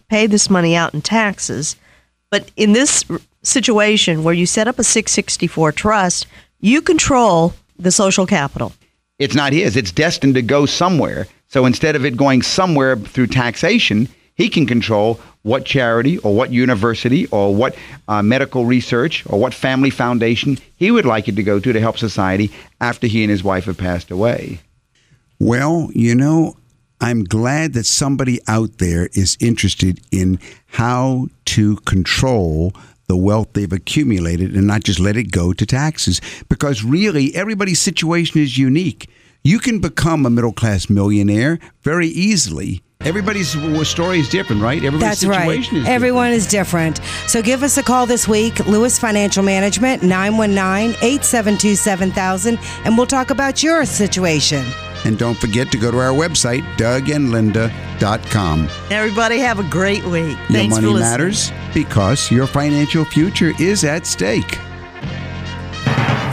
S1: pay this money out in taxes, but in this situation where you set up a 664 trust, you control the social capital.
S2: It's not his, it's destined to go somewhere. So instead of it going somewhere through taxation, he can control what charity or what university or what uh, medical research or what family foundation he would like it to go to to help society after he and his wife have passed away.
S9: Well, you know, I'm glad that somebody out there is interested in how to control the wealth they've accumulated and not just let it go to taxes. Because really, everybody's situation is unique. You can become a middle class millionaire very easily. Everybody's story is different, right? Everybody's
S3: That's right.
S9: situation is
S3: Everyone is different. So give us a call this week, Lewis Financial Management, 919 872 7000, and we'll talk about your situation.
S9: And don't forget to go to our website, dougandlinda.com.
S1: Everybody have a great week.
S9: Your
S1: Thanks for
S9: money
S1: listening.
S9: matters because your financial future is at stake.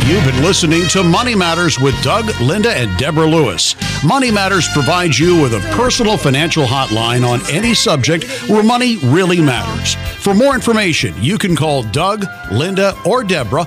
S10: You've been listening to Money Matters with Doug, Linda, and Deborah Lewis. Money Matters provides you with a personal financial hotline on any subject where money really matters. For more information, you can call Doug, Linda, or Deborah